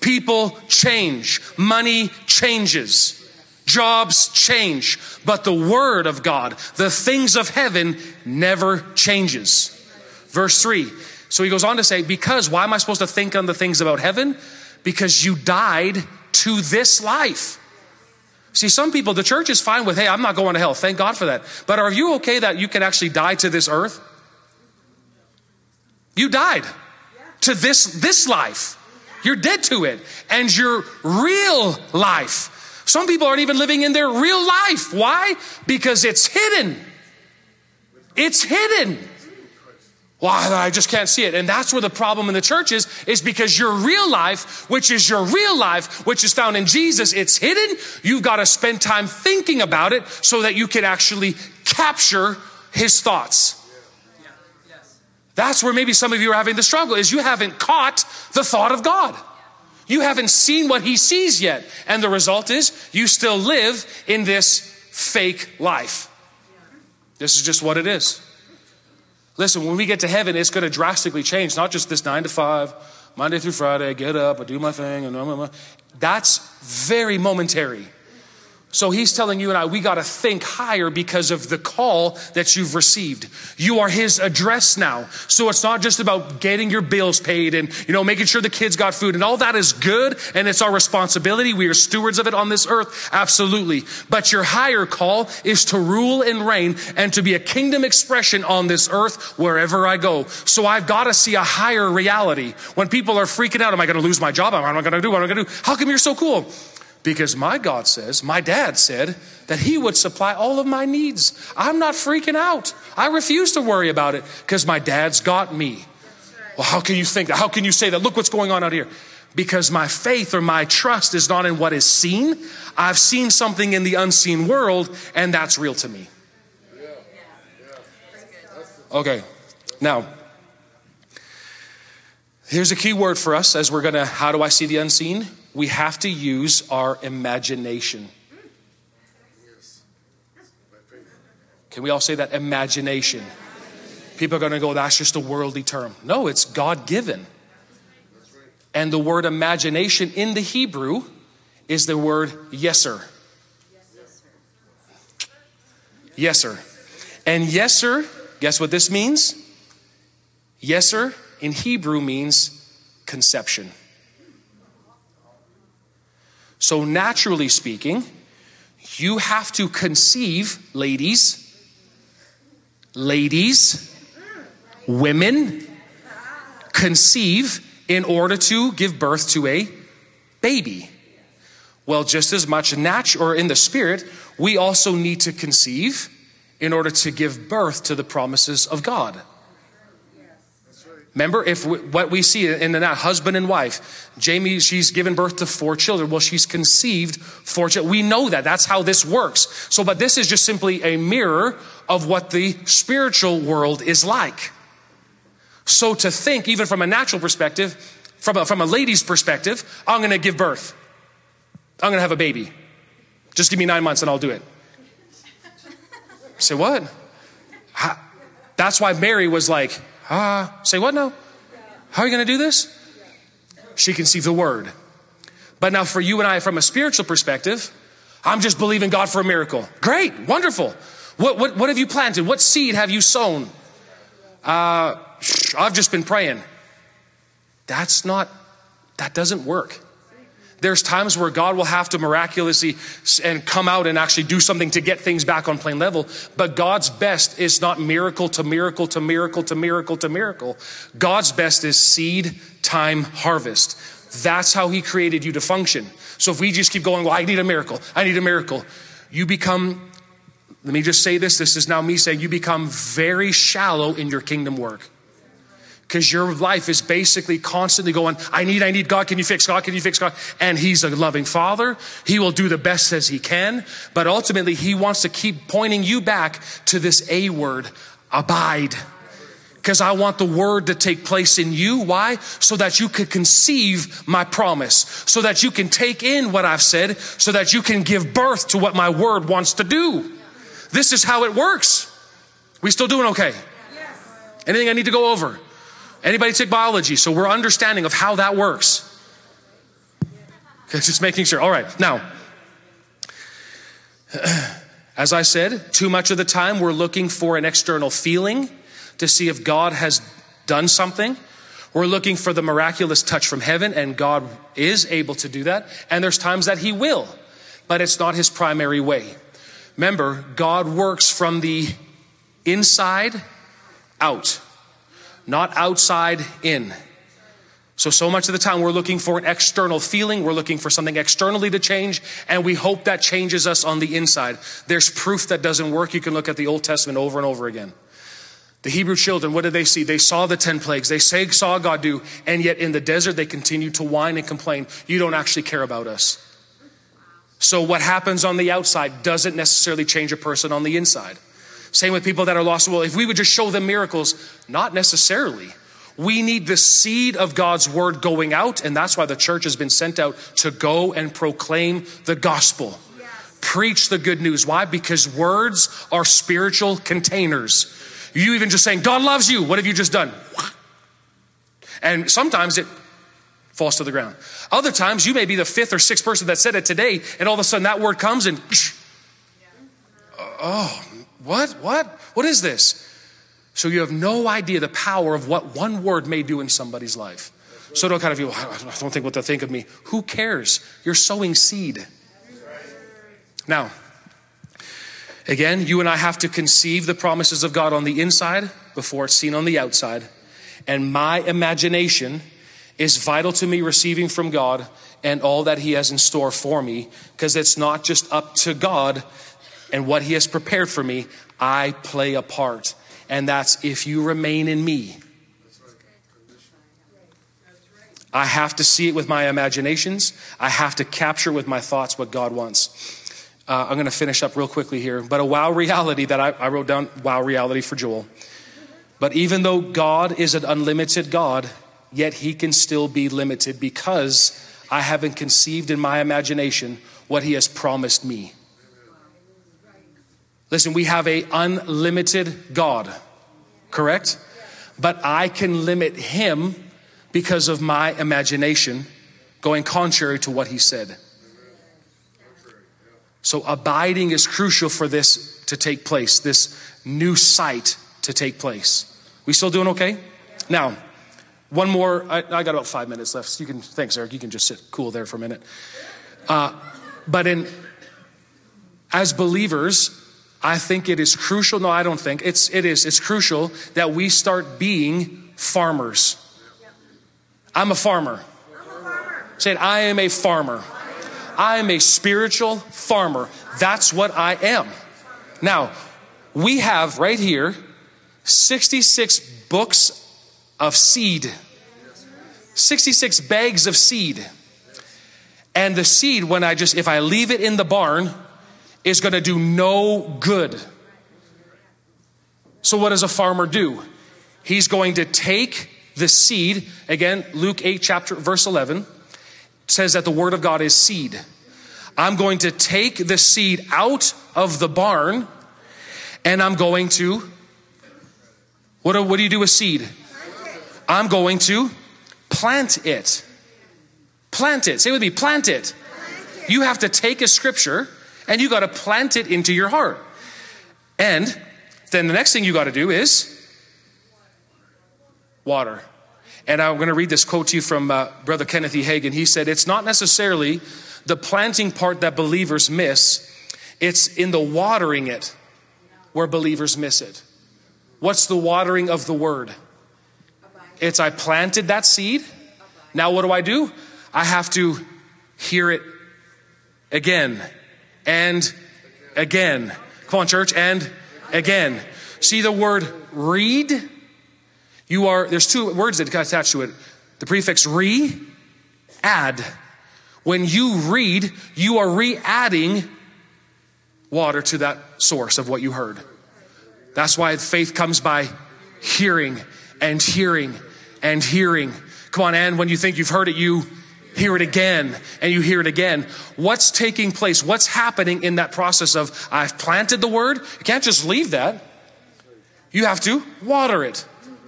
People change. Money changes. Jobs change. But the Word of God, the things of heaven, never changes. Verse 3. So he goes on to say, Because, why am I supposed to think on the things about heaven? Because you died to this life. See, some people, the church is fine with, hey, I'm not going to hell. Thank God for that. But are you okay that you can actually die to this earth? You died to this, this life. You're dead to it. And your real life. Some people aren't even living in their real life. Why? Because it's hidden. It's hidden. Why? I just can't see it. And that's where the problem in the church is, is because your real life, which is your real life, which is found in Jesus, it's hidden. You've got to spend time thinking about it so that you can actually capture his thoughts. That's where maybe some of you are having the struggle is you haven't caught the thought of God. You haven't seen what he sees yet. And the result is you still live in this fake life. This is just what it is. Listen, when we get to heaven, it's going to drastically change. Not just this nine to five, Monday through Friday, I get up, I do my thing, and blah, blah, blah. that's very momentary. So he's telling you and I, we got to think higher because of the call that you've received. You are his address now. So it's not just about getting your bills paid and, you know, making sure the kids got food and all that is good. And it's our responsibility. We are stewards of it on this earth. Absolutely. But your higher call is to rule and reign and to be a kingdom expression on this earth wherever I go. So I've got to see a higher reality. When people are freaking out, am I going to lose my job? Am I going to do? What am I going to do? How come you're so cool? Because my God says, my dad said that he would supply all of my needs. I'm not freaking out. I refuse to worry about it because my dad's got me. Well, how can you think that? How can you say that? Look what's going on out here. Because my faith or my trust is not in what is seen. I've seen something in the unseen world, and that's real to me. Okay, now, here's a key word for us as we're gonna, how do I see the unseen? We have to use our imagination. Can we all say that? Imagination. People are going to go, that's just a worldly term. No, it's God given. And the word imagination in the Hebrew is the word yeser. Yeser. And yeser, guess what this means? Yeser in Hebrew means conception. So, naturally speaking, you have to conceive, ladies, ladies, women, conceive in order to give birth to a baby. Well, just as much natural or in the spirit, we also need to conceive in order to give birth to the promises of God. Remember, if we, what we see in that husband and wife, Jamie, she's given birth to four children. Well, she's conceived four children. We know that. That's how this works. So, but this is just simply a mirror of what the spiritual world is like. So, to think, even from a natural perspective, from a, from a lady's perspective, I'm going to give birth. I'm going to have a baby. Just give me nine months and I'll do it. Say what? How? That's why Mary was like, Ah, say what now? How are you going to do this? She conceived the word. But now, for you and I, from a spiritual perspective, I'm just believing God for a miracle. Great, wonderful. What, what, what have you planted? What seed have you sown? Uh, I've just been praying. That's not, that doesn't work. There's times where God will have to miraculously and come out and actually do something to get things back on plane level. But God's best is not miracle to miracle to miracle to miracle to miracle. God's best is seed, time, harvest. That's how He created you to function. So if we just keep going, well, I need a miracle, I need a miracle, you become, let me just say this this is now me saying, you become very shallow in your kingdom work because your life is basically constantly going, I need, I need God. Can you fix God? Can you fix God? And He's a loving Father. He will do the best as He can. But ultimately, He wants to keep pointing you back to this A word, abide. Because I want the word to take place in you. Why? So that you can conceive my promise. So that you can take in what I've said. So that you can give birth to what my word wants to do. This is how it works. We still doing okay? Anything I need to go over? Anybody take biology? So we're understanding of how that works. Okay, just making sure. All right, now, as I said, too much of the time we're looking for an external feeling to see if God has done something. We're looking for the miraculous touch from heaven, and God is able to do that. And there's times that He will, but it's not His primary way. Remember, God works from the inside out not outside in. So, so much of the time we're looking for an external feeling, we're looking for something externally to change, and we hope that changes us on the inside. There's proof that doesn't work. You can look at the Old Testament over and over again. The Hebrew children, what did they see? They saw the 10 plagues. They saw God do, and yet in the desert they continued to whine and complain. You don't actually care about us. So, what happens on the outside doesn't necessarily change a person on the inside. Same with people that are lost. Well, if we would just show them miracles, not necessarily. We need the seed of God's word going out, and that's why the church has been sent out to go and proclaim the gospel. Yes. Preach the good news. Why? Because words are spiritual containers. You even just saying, God loves you. What have you just done? And sometimes it falls to the ground. Other times, you may be the fifth or sixth person that said it today, and all of a sudden that word comes and, oh, what? What? What is this? So you have no idea the power of what one word may do in somebody's life. So don't kind of feel, I don't think what they'll think of me. Who cares? You're sowing seed. Now, again, you and I have to conceive the promises of God on the inside before it's seen on the outside. And my imagination is vital to me receiving from God and all that He has in store for me because it's not just up to God and what He has prepared for me. I play a part. And that's if you remain in me. I have to see it with my imaginations. I have to capture with my thoughts what God wants. Uh, I'm going to finish up real quickly here. But a wow reality that I, I wrote down wow reality for Joel. But even though God is an unlimited God, yet he can still be limited because I haven't conceived in my imagination what he has promised me. Listen, we have a unlimited God, correct? But I can limit him because of my imagination going contrary to what he said. So abiding is crucial for this to take place, this new sight to take place. We still doing okay? Now, one more. I, I got about five minutes left. You can, thanks, Eric. You can just sit cool there for a minute. Uh, but in as believers, I think it is crucial. No, I don't think it's it is. It's crucial that we start being farmers. I'm a farmer. Say I am a farmer. I am a spiritual farmer. That's what I am. Now, we have right here 66 books of seed, 66 bags of seed. And the seed, when I just, if I leave it in the barn, is going to do no good. So, what does a farmer do? He's going to take the seed, again, Luke 8, chapter, verse 11, says that the word of God is seed. I'm going to take the seed out of the barn and I'm going to, what do, what do you do with seed? I'm going to plant it. Plant it. Say with me, plant it. You have to take a scripture and you got to plant it into your heart. And then the next thing you got to do is water. And I'm going to read this quote to you from uh, Brother Kenneth E. Hagin. He said, It's not necessarily the planting part that believers miss, it's in the watering it where believers miss it. What's the watering of the word? It's I planted that seed. Now what do I do? I have to hear it again and again. Come on, church, and again. See the word read? You are, there's two words that attach to it. The prefix re, add. When you read, you are re adding water to that source of what you heard. That's why faith comes by hearing and hearing and hearing. Come on, and when you think you've heard it, you hear it again and you hear it again. What's taking place? What's happening in that process of I've planted the word? You can't just leave that. You have to water it,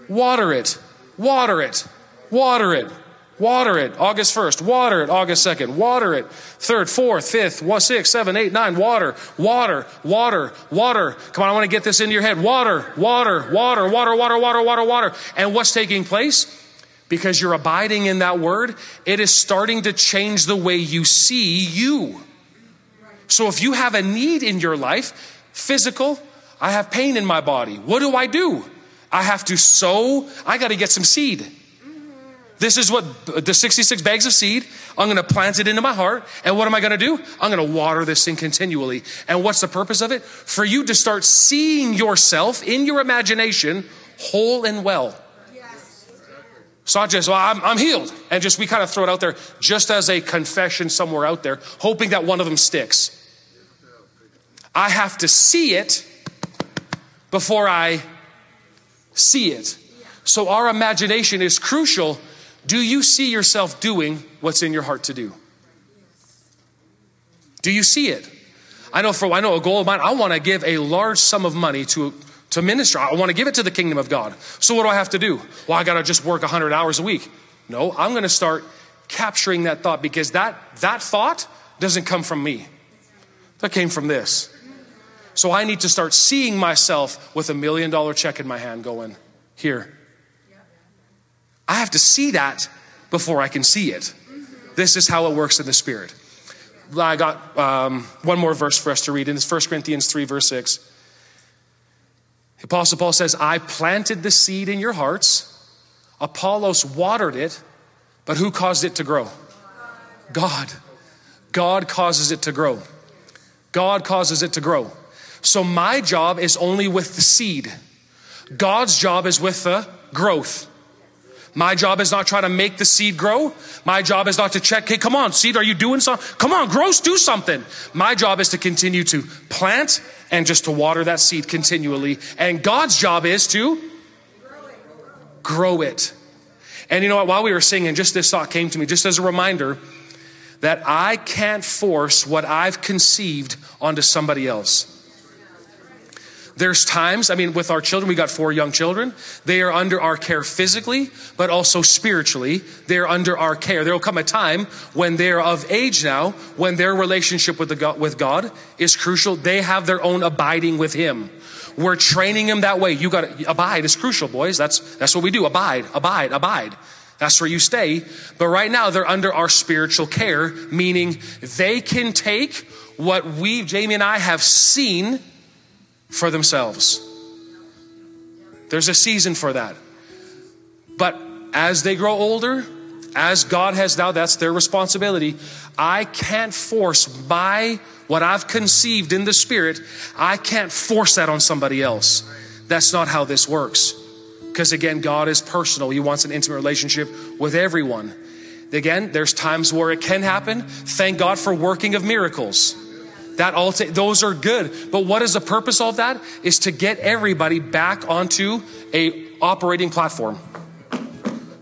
water it, water it, water it. Water it August 1st, water it August 2nd, water it 3rd, 4th, 5th, 6th, 7th, 8th, 9th, water, water, water, water. Come on, I want to get this into your head. Water, water, water, water, water, water, water, water. And what's taking place? Because you're abiding in that word, it is starting to change the way you see you. So if you have a need in your life, physical, I have pain in my body. What do I do? I have to sow, I got to get some seed. This is what the 66 bags of seed, I'm going to plant it into my heart. And what am I going to do? I'm going to water this thing continually. And what's the purpose of it? For you to start seeing yourself in your imagination whole and well. It's not just, well, I'm, I'm healed. And just, we kind of throw it out there just as a confession somewhere out there, hoping that one of them sticks. I have to see it before I see it. So our imagination is crucial do you see yourself doing what's in your heart to do? Do you see it? I know for I know a goal of mine, I want to give a large sum of money to to minister. I want to give it to the kingdom of God. So what do I have to do? Well, I got to just work 100 hours a week. No, I'm going to start capturing that thought because that, that thought doesn't come from me. That came from this. So I need to start seeing myself with a million dollar check in my hand going, here. I have to see that before I can see it. This is how it works in the Spirit. I got um, one more verse for us to read, and it's 1 Corinthians 3, verse 6. The Apostle Paul says, I planted the seed in your hearts, Apollos watered it, but who caused it to grow? God. God causes it to grow. God causes it to grow. So my job is only with the seed. God's job is with the growth. My job is not try to make the seed grow. My job is not to check, hey, come on, seed, are you doing something? Come on, grows, do something. My job is to continue to plant and just to water that seed continually. And God's job is to grow it. And you know what? While we were singing, just this thought came to me, just as a reminder that I can't force what I've conceived onto somebody else. There's times, I mean, with our children, we got four young children. They are under our care physically, but also spiritually. They're under our care. There will come a time when they're of age now, when their relationship with, the God, with God is crucial. They have their own abiding with Him. We're training them that way. You got to abide is crucial, boys. That's, that's what we do. Abide, abide, abide. That's where you stay. But right now, they're under our spiritual care, meaning they can take what we, Jamie and I, have seen for themselves. There's a season for that. But as they grow older, as God has now, that's their responsibility. I can't force my, what I've conceived in the Spirit, I can't force that on somebody else. That's not how this works. Because again, God is personal. He wants an intimate relationship with everyone. Again, there's times where it can happen. Thank God for working of miracles. That all those are good. But what is the purpose of that? Is to get everybody back onto a operating platform.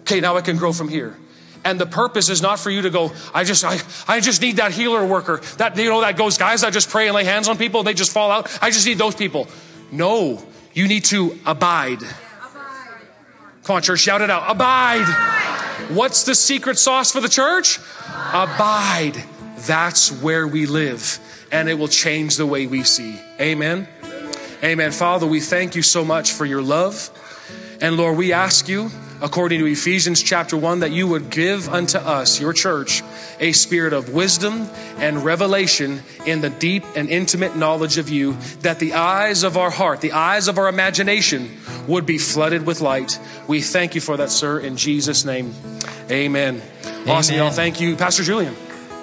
Okay, now I can grow from here. And the purpose is not for you to go, I just I, I just need that healer worker. That you know that goes guys i just pray and lay hands on people, and they just fall out. I just need those people. No, you need to abide. Come on, church, shout it out. Abide. What's the secret sauce for the church? Abide. That's where we live and it will change the way we see. Amen. Amen. Father, we thank you so much for your love. And Lord, we ask you, according to Ephesians chapter 1, that you would give unto us, your church, a spirit of wisdom and revelation in the deep and intimate knowledge of you, that the eyes of our heart, the eyes of our imagination would be flooded with light. We thank you for that, sir, in Jesus' name. Amen. Amen. Awesome, y'all. Thank you, Pastor Julian.